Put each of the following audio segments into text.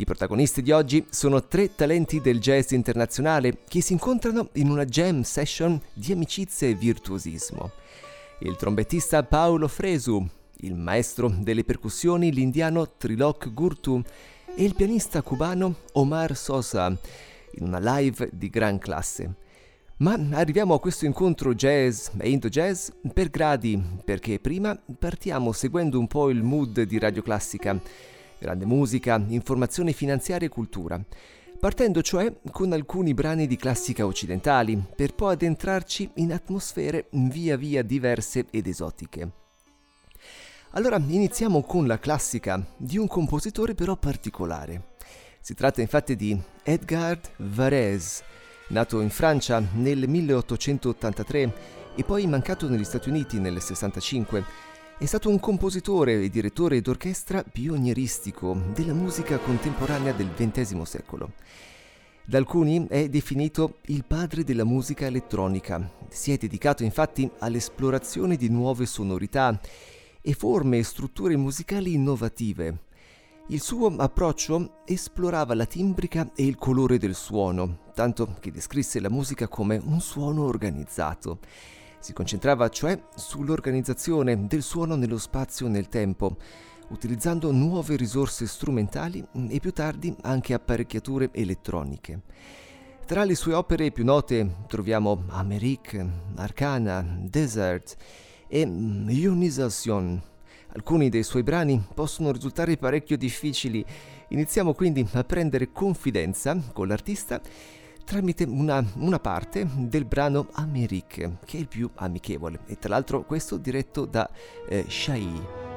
I protagonisti di oggi sono tre talenti del jazz internazionale che si incontrano in una jam session di amicizia e virtuosismo. Il trombettista Paolo Fresu, il maestro delle percussioni l'indiano Trilok Gurtu e il pianista cubano Omar Sosa, in una live di gran classe. Ma arriviamo a questo incontro jazz e indo jazz per gradi, perché prima partiamo seguendo un po' il mood di Radio Classica. Grande musica, informazione finanziaria e cultura. Partendo cioè con alcuni brani di classica occidentali, per poi addentrarci in atmosfere via via diverse ed esotiche. Allora iniziamo con la classica di un compositore però particolare. Si tratta infatti di Edgard Varese, nato in Francia nel 1883 e poi mancato negli Stati Uniti nel 65. È stato un compositore e direttore d'orchestra pionieristico della musica contemporanea del XX secolo. Da alcuni è definito il padre della musica elettronica. Si è dedicato infatti all'esplorazione di nuove sonorità e forme e strutture musicali innovative. Il suo approccio esplorava la timbrica e il colore del suono, tanto che descrisse la musica come un suono organizzato. Si concentrava cioè sull'organizzazione del suono nello spazio e nel tempo, utilizzando nuove risorse strumentali e più tardi anche apparecchiature elettroniche. Tra le sue opere più note troviamo Amerique, Arcana, Desert e Ionisation. Alcuni dei suoi brani possono risultare parecchio difficili. Iniziamo quindi a prendere confidenza con l'artista tramite una, una, parte del brano Amerique, che è il più amichevole, e tra l'altro questo diretto da eh, Shai.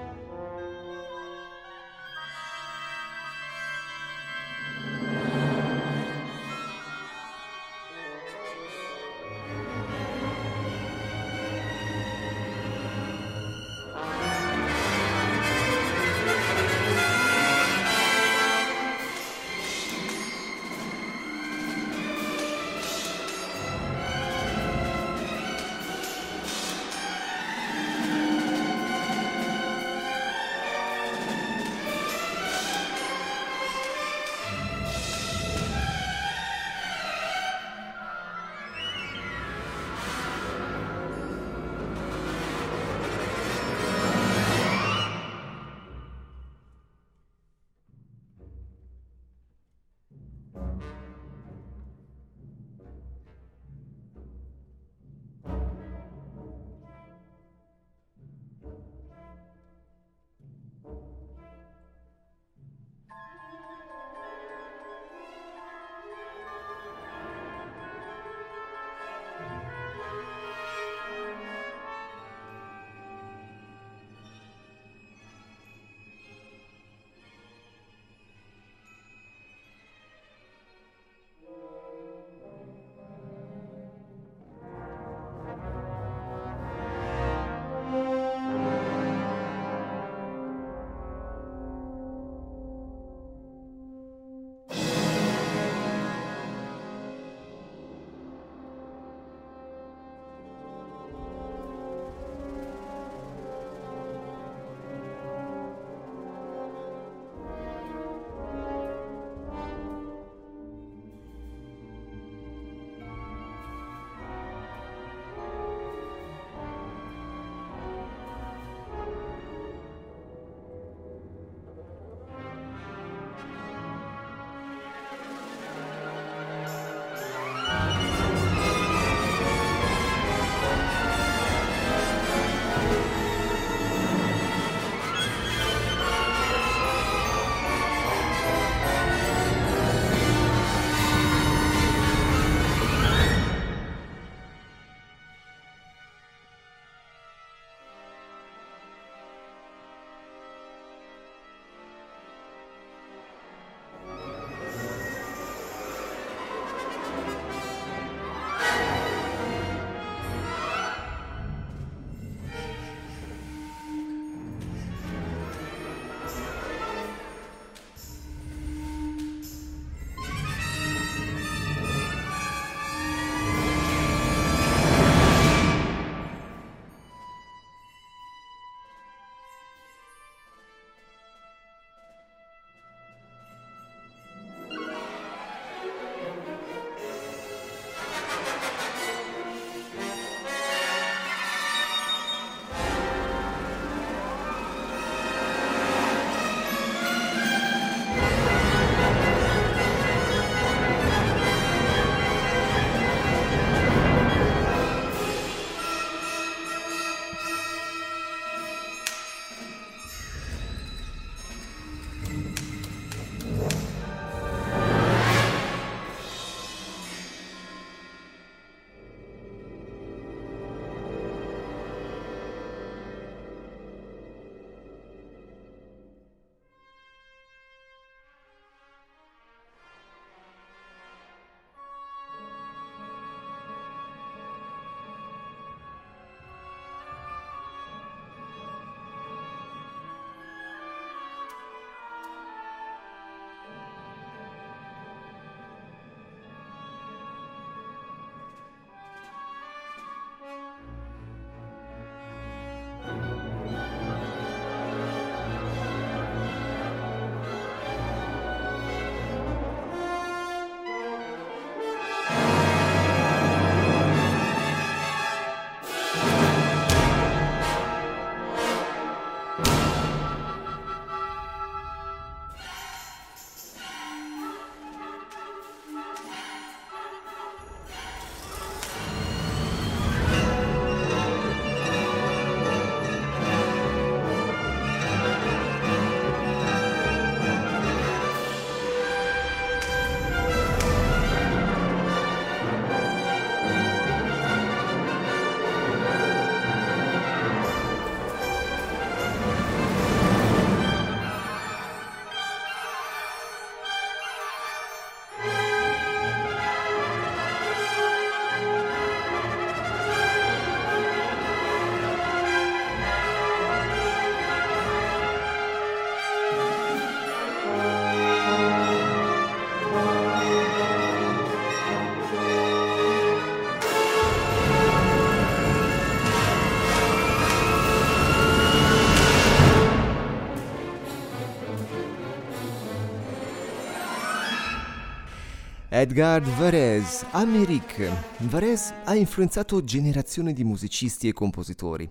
Edgar Varese, Amerique. Varese ha influenzato generazioni di musicisti e compositori,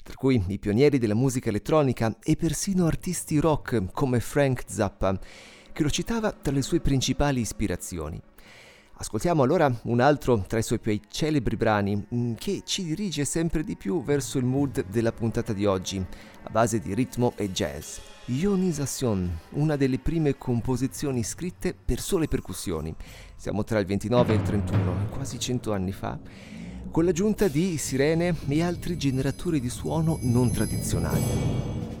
tra cui i pionieri della musica elettronica e persino artisti rock come Frank Zappa, che lo citava tra le sue principali ispirazioni. Ascoltiamo allora un altro tra i suoi più celebri brani mm, che ci dirige sempre di più verso il mood della puntata di oggi, a base di ritmo e jazz. Ionisation, una delle prime composizioni scritte per sole percussioni. Siamo tra il 29 e il 31, quasi 100 anni fa, con l'aggiunta di sirene e altri generatori di suono non tradizionali.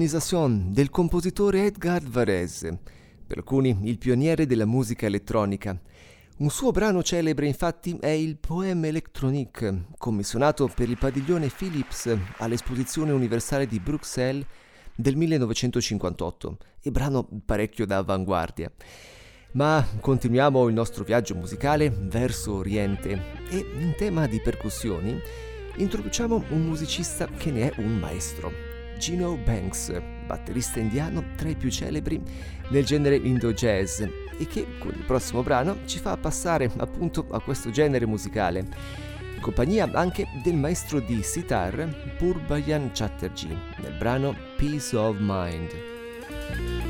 Ionisation del compositore Edgar Varese, per alcuni il pioniere della musica elettronica. Un suo brano celebre infatti è il Poème électronique, commissionato per il padiglione Philips all'Esposizione Universale di Bruxelles del 1958, e brano parecchio da avanguardia. Ma continuiamo il nostro viaggio musicale verso Oriente e in tema di percussioni introduciamo un musicista che ne è un maestro. Gino Banks, batterista indiano tra i più celebri nel genere Indo-Jazz e che con il prossimo brano ci fa passare appunto a questo genere musicale, in compagnia anche del maestro di sitar Purbayan Chatterjee nel brano Peace of Mind.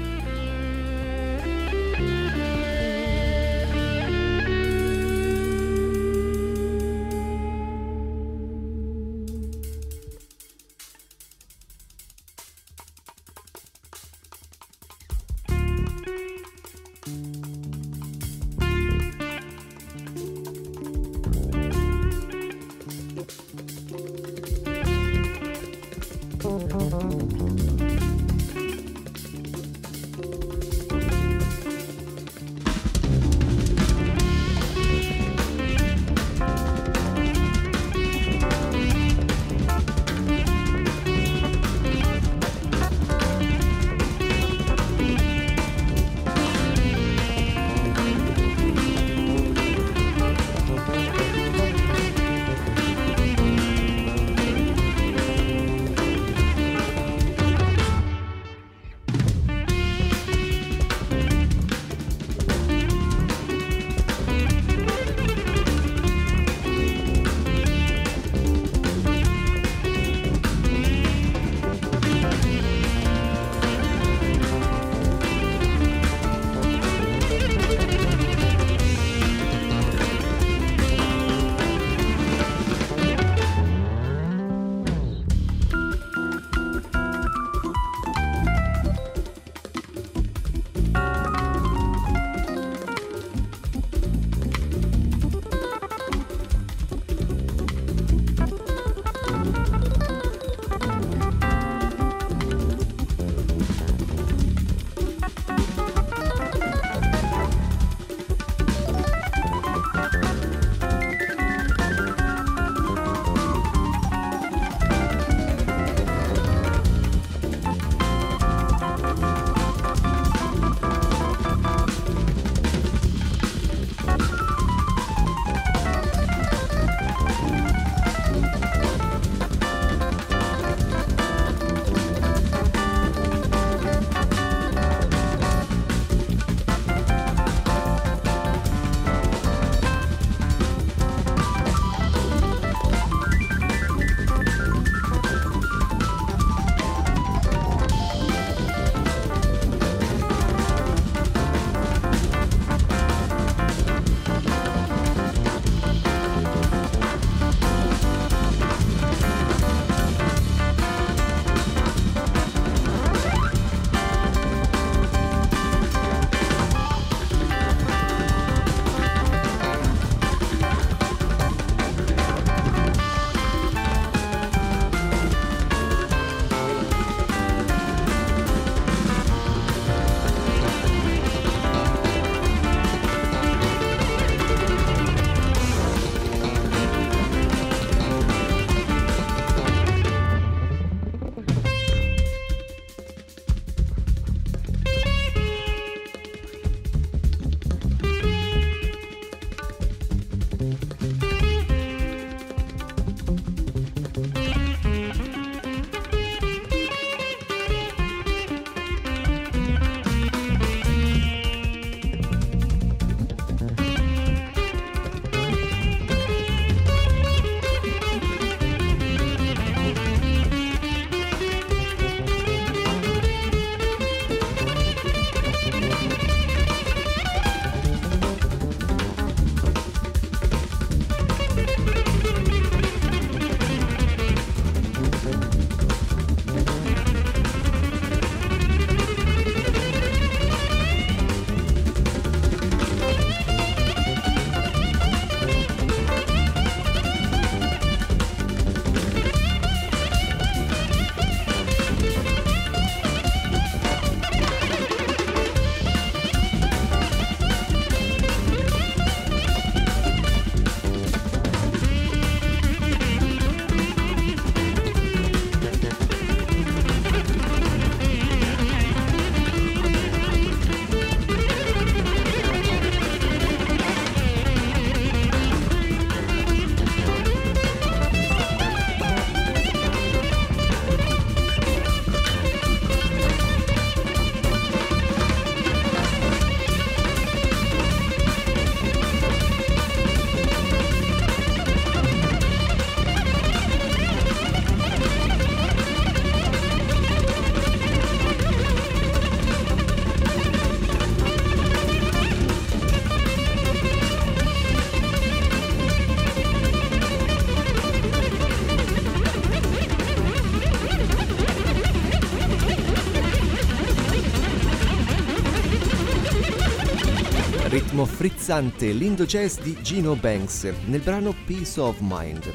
Frizzante, lindo jazz di Gino Banks nel brano Peace of Mind.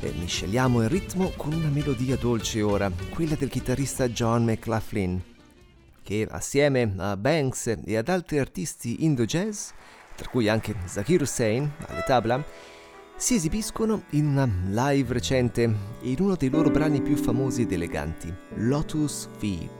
E misceliamo il ritmo con una melodia dolce ora, quella del chitarrista John McLaughlin, che assieme a Banks e ad altri artisti indo-jazz, tra cui anche Zakir Hussain alle tabla, si esibiscono in una live recente in uno dei loro brani più famosi ed eleganti, Lotus V.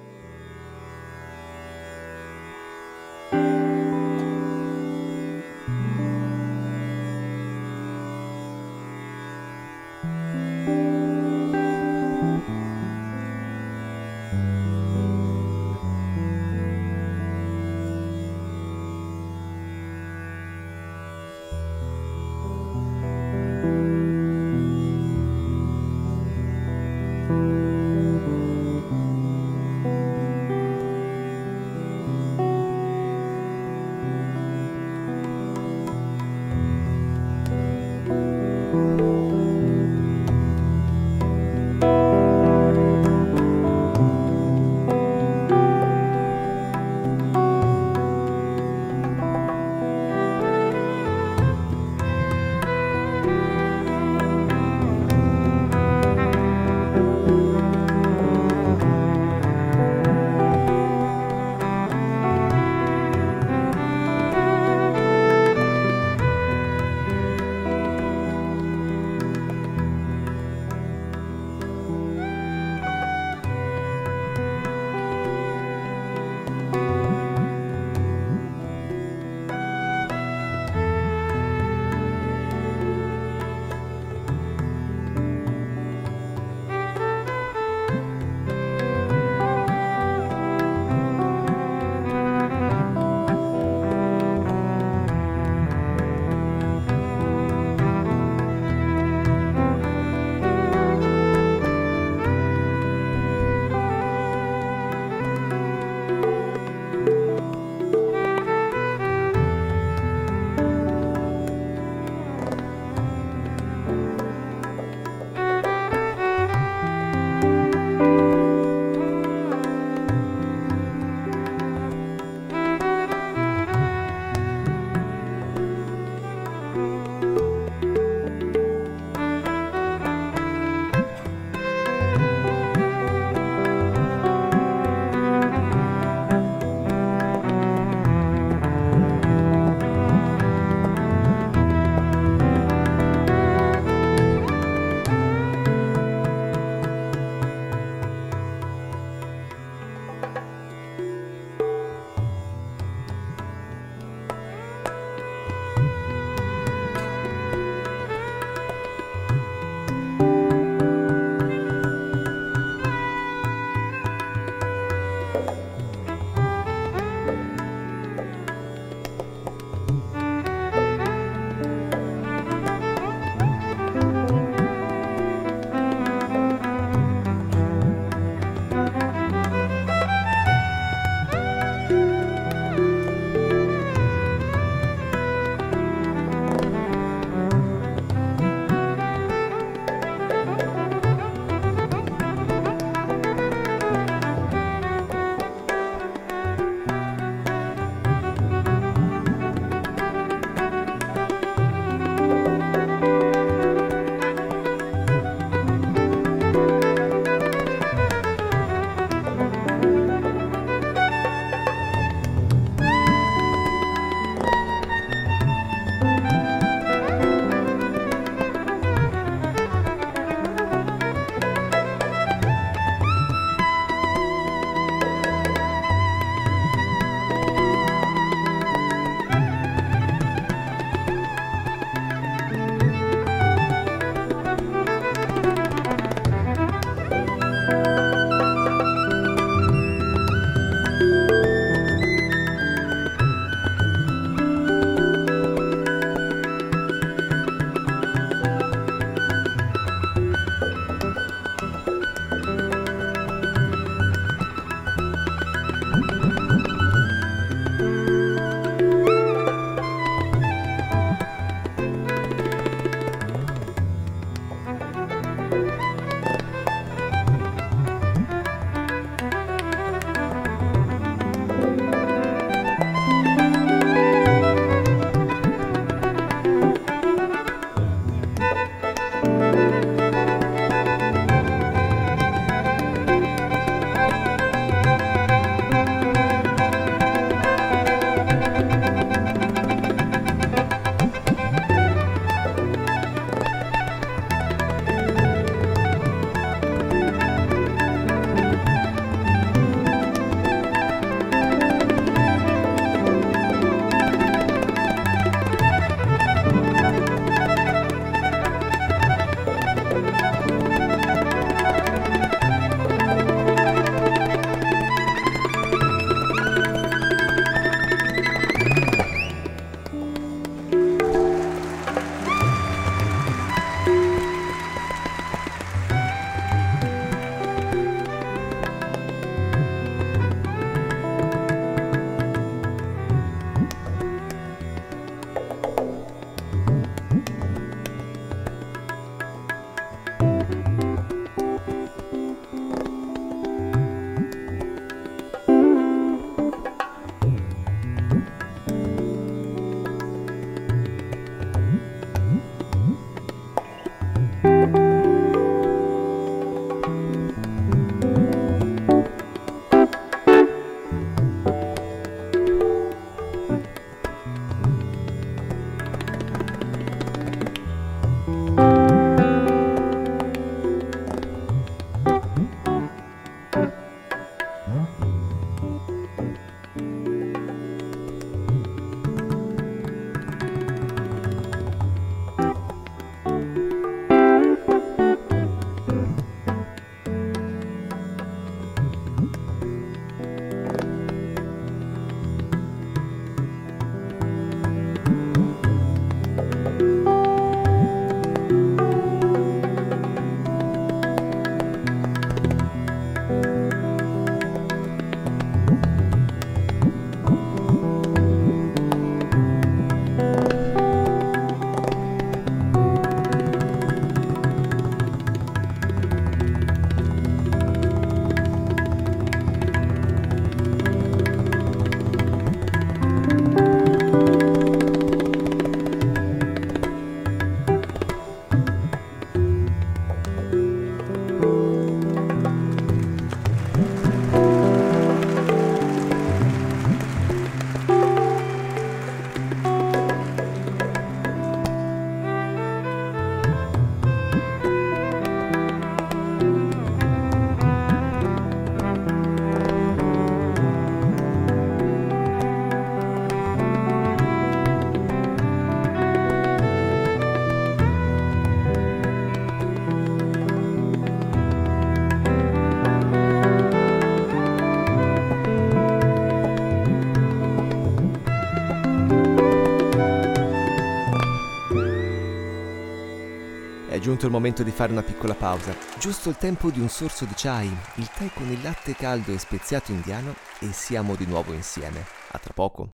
giunto il momento di fare una piccola pausa, giusto il tempo di un sorso di chai, il tè con il latte caldo e speziato indiano e siamo di nuovo insieme. A tra poco.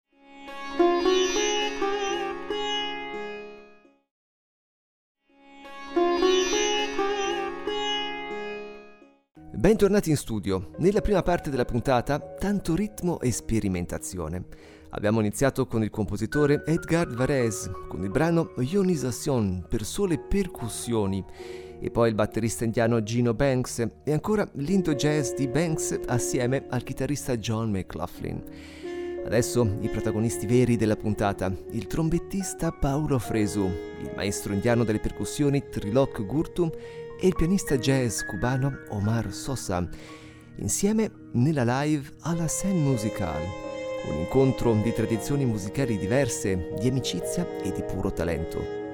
Bentornati in studio. Nella prima parte della puntata, tanto ritmo e sperimentazione. Abbiamo iniziato con il compositore Edgar Varese, con il brano Ionisation per sole percussioni, e poi il batterista indiano Gino Banks e ancora l'indo jazz di Banks assieme al chitarrista John McLaughlin. Adesso i protagonisti veri della puntata, il trombettista Paolo Fresu, il maestro indiano delle percussioni Trilok Gurtu e il pianista jazz cubano Omar Sosa, insieme nella live alla Scène Musical, un incontro di tradizioni musicali diverse, di amicizia e di puro talento.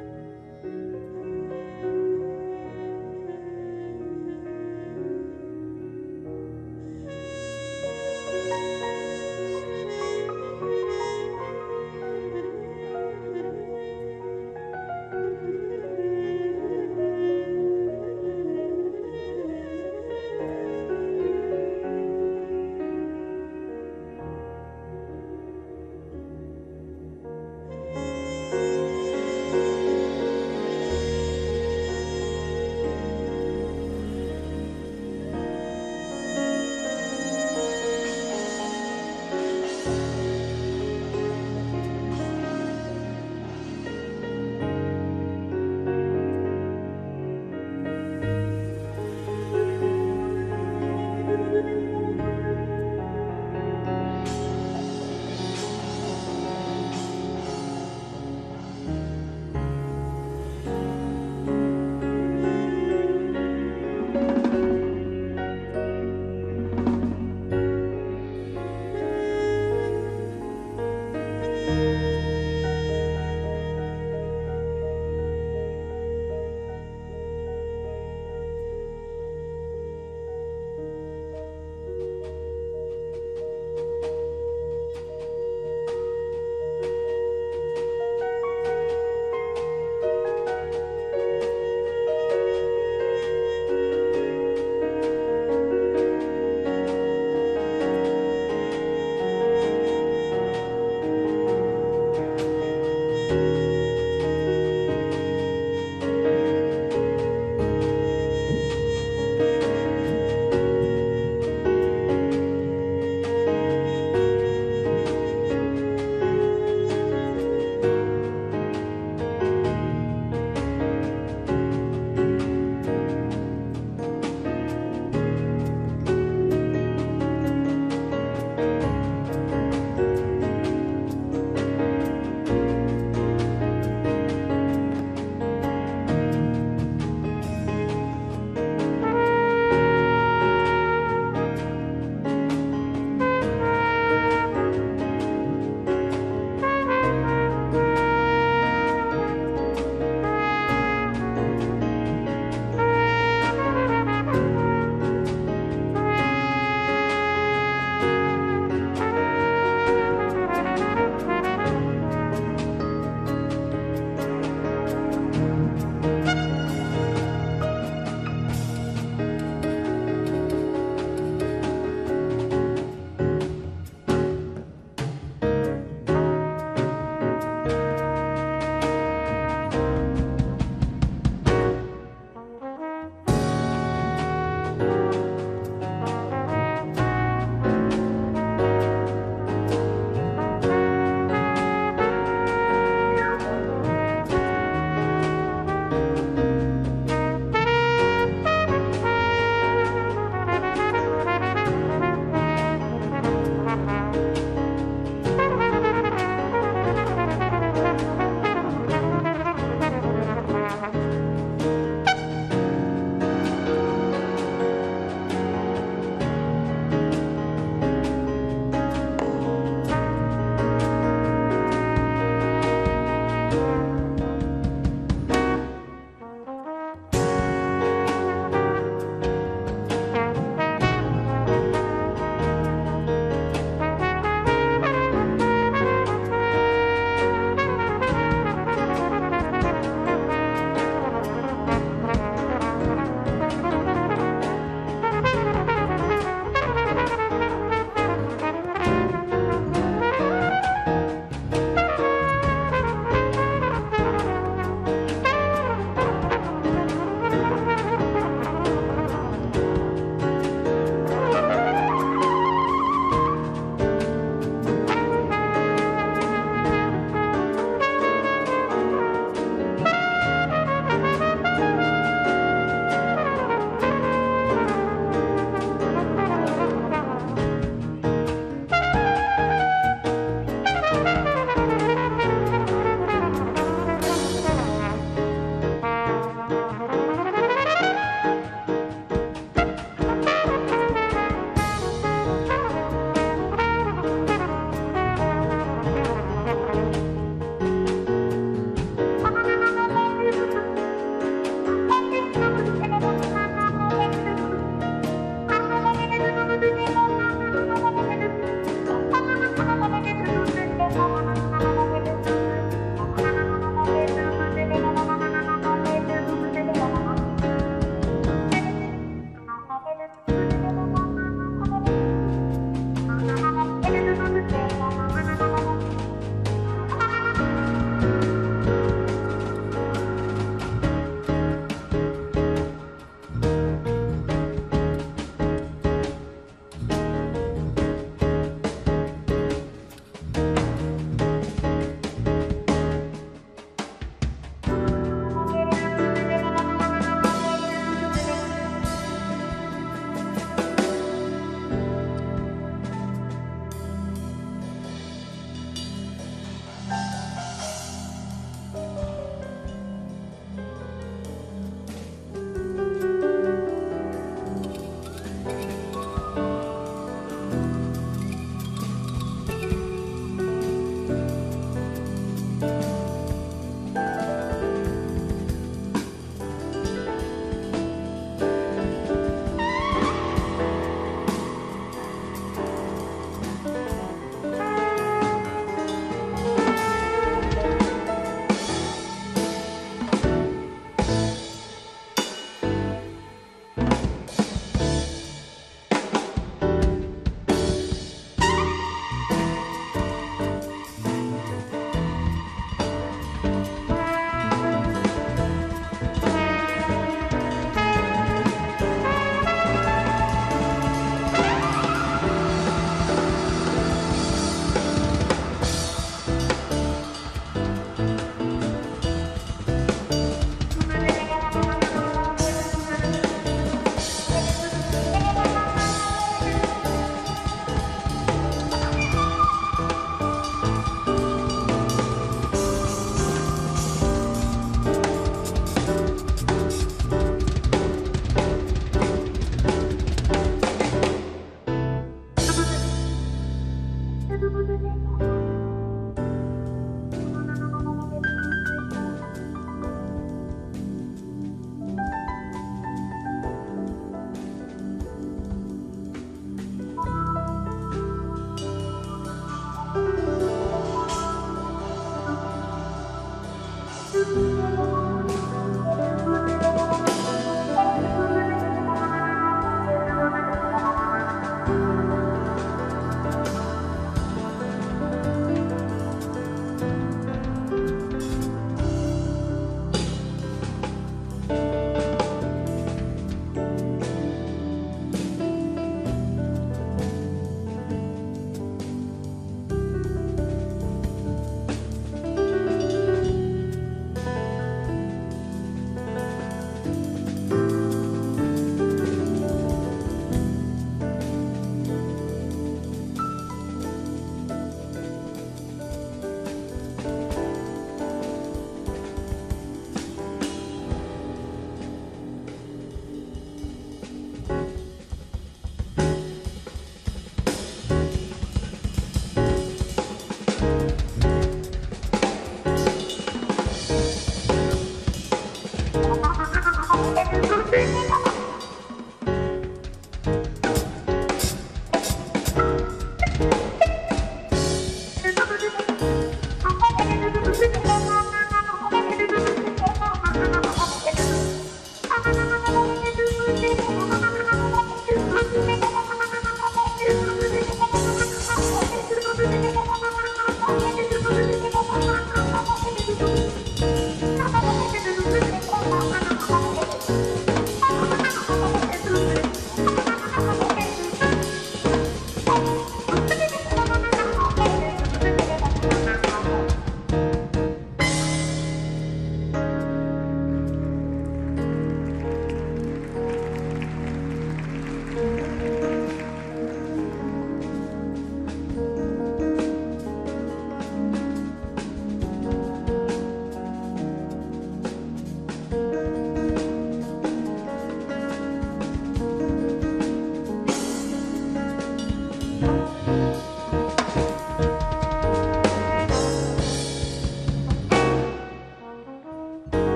Música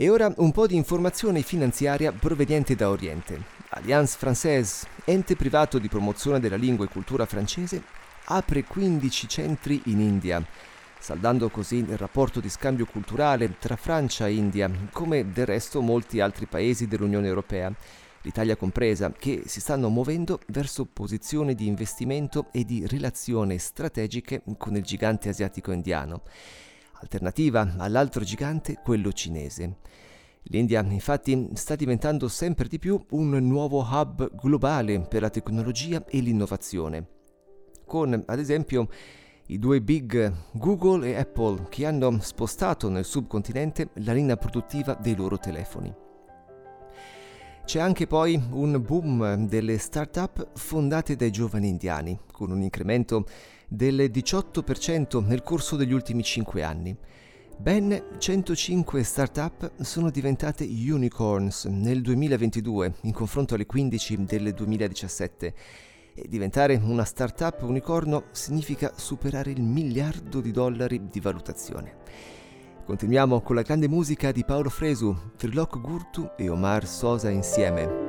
E ora un po' di informazione finanziaria proveniente da Oriente. Alliance Française, ente privato di promozione della lingua e cultura francese, apre 15 centri in India, saldando così il rapporto di scambio culturale tra Francia e India, come del resto molti altri paesi dell'Unione Europea, l'Italia compresa, che si stanno muovendo verso posizioni di investimento e di relazioni strategiche con il gigante asiatico indiano alternativa all'altro gigante, quello cinese. L'India infatti sta diventando sempre di più un nuovo hub globale per la tecnologia e l'innovazione, con ad esempio i due big Google e Apple che hanno spostato nel subcontinente la linea produttiva dei loro telefoni. C'è anche poi un boom delle start-up fondate dai giovani indiani, con un incremento del 18% nel corso degli ultimi 5 anni. Ben 105 start-up sono diventate unicorns nel 2022 in confronto alle 15 del 2017 e diventare una start-up unicorno significa superare il miliardo di dollari di valutazione. Continuiamo con la grande musica di Paolo Fresu, Trilok Gurtu e Omar Sosa insieme.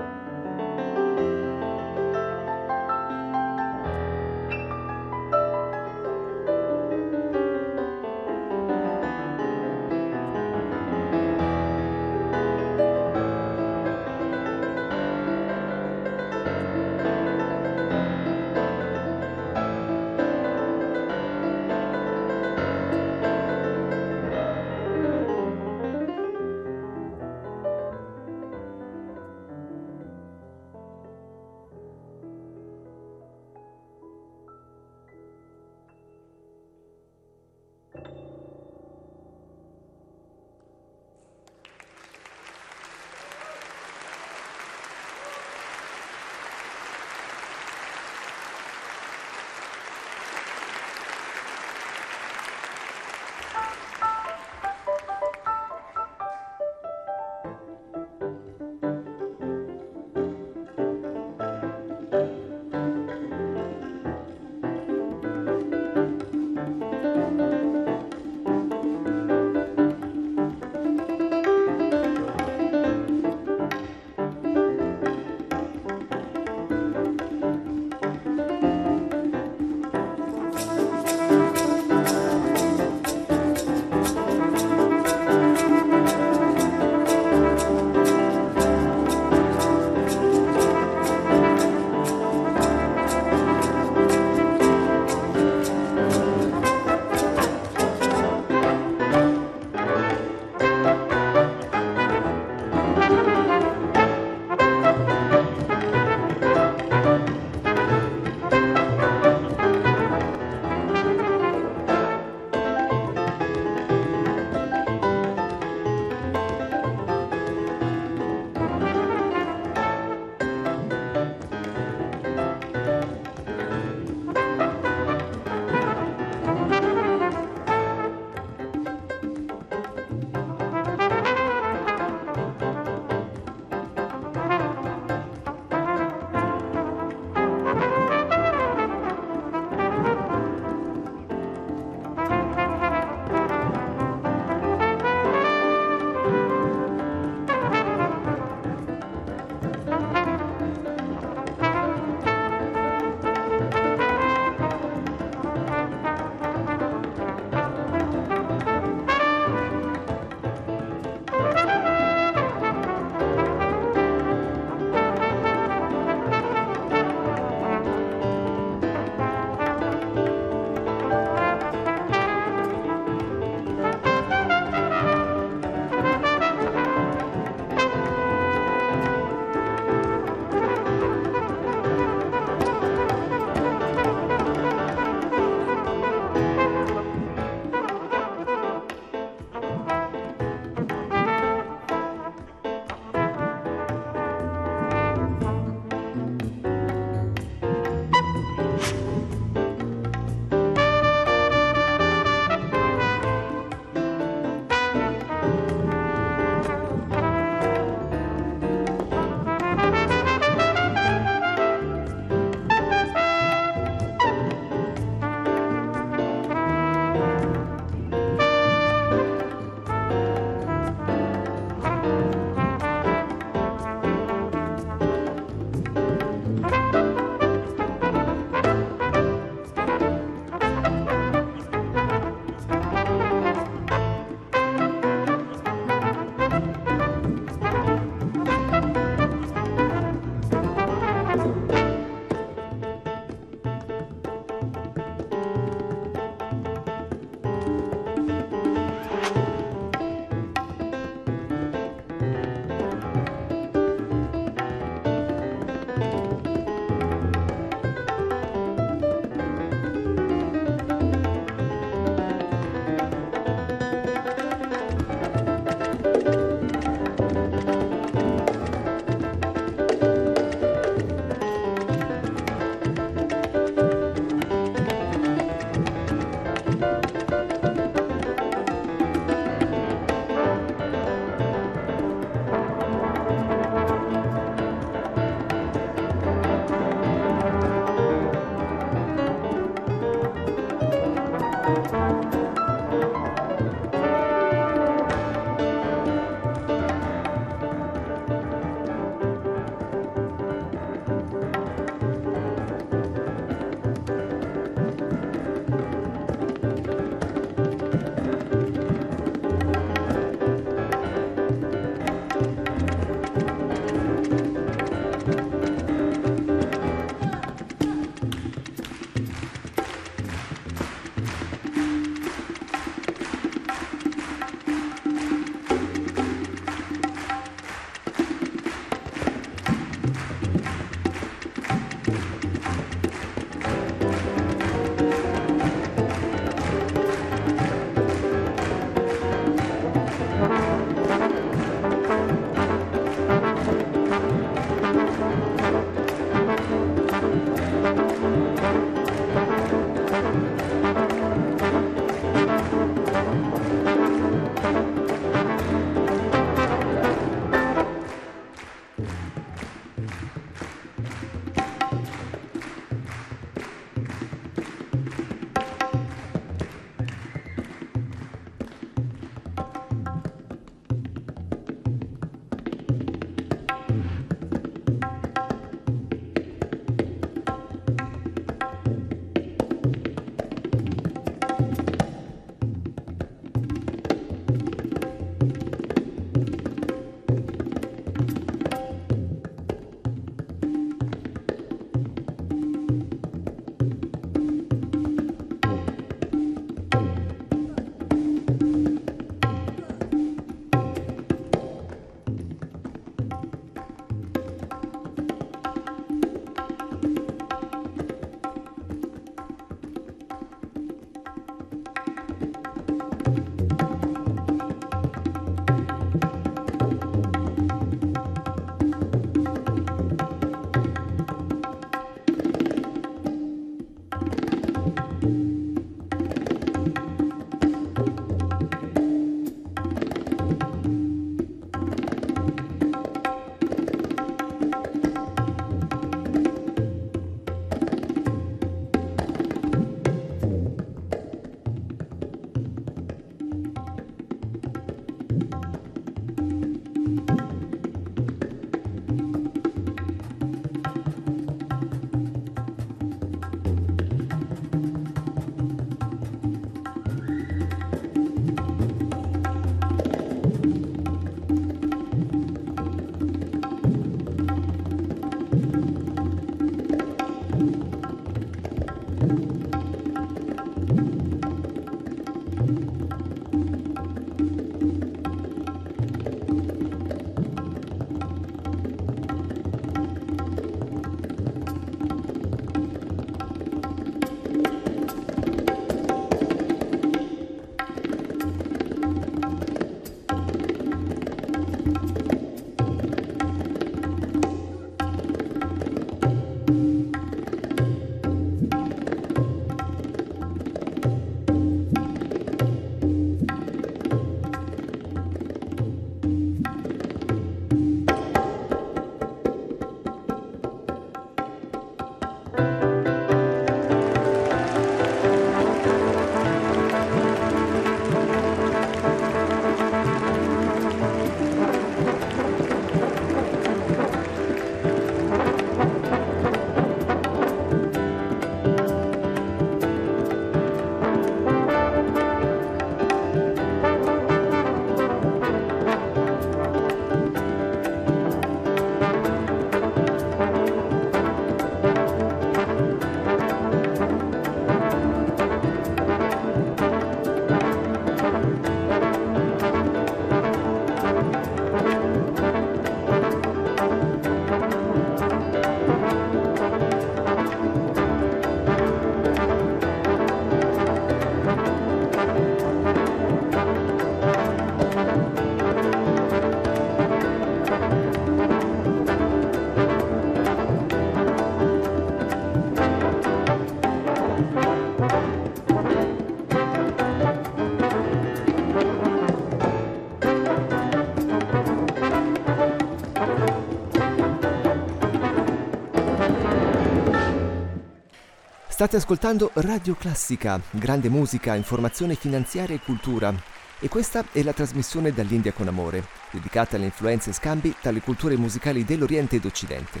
State ascoltando Radio Classica, grande musica, informazione finanziaria e cultura. E questa è la trasmissione dall'India con amore, dedicata alle influenze e scambi tra le culture musicali dell'Oriente ed Occidente.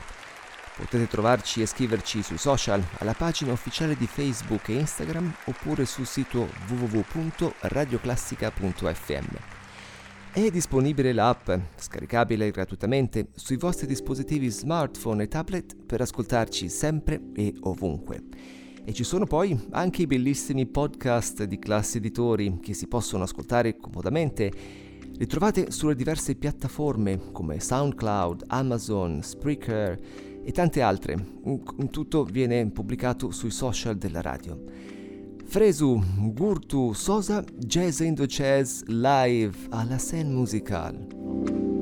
Potete trovarci e scriverci sui social, alla pagina ufficiale di Facebook e Instagram oppure sul sito www.radioclassica.fm. È disponibile l'app, scaricabile gratuitamente, sui vostri dispositivi smartphone e tablet per ascoltarci sempre e ovunque. E ci sono poi anche i bellissimi podcast di classe editori che si possono ascoltare comodamente. Li trovate sulle diverse piattaforme come SoundCloud, Amazon, Spreaker e tante altre. Tutto viene pubblicato sui social della radio. Fresu, Gurtu, Sosa, Jazz Indo Jazz live alla scène musicale.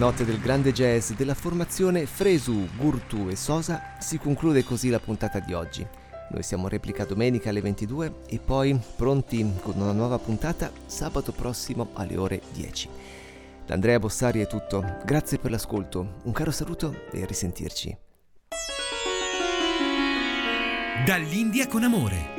Note del grande jazz della formazione Fresu, Gurtu e Sosa si conclude così la puntata di oggi. Noi siamo replica domenica alle 22 e poi pronti con una nuova puntata sabato prossimo alle ore 10. Da Andrea Bossari è tutto, grazie per l'ascolto, un caro saluto e a risentirci. Dall'India con amore.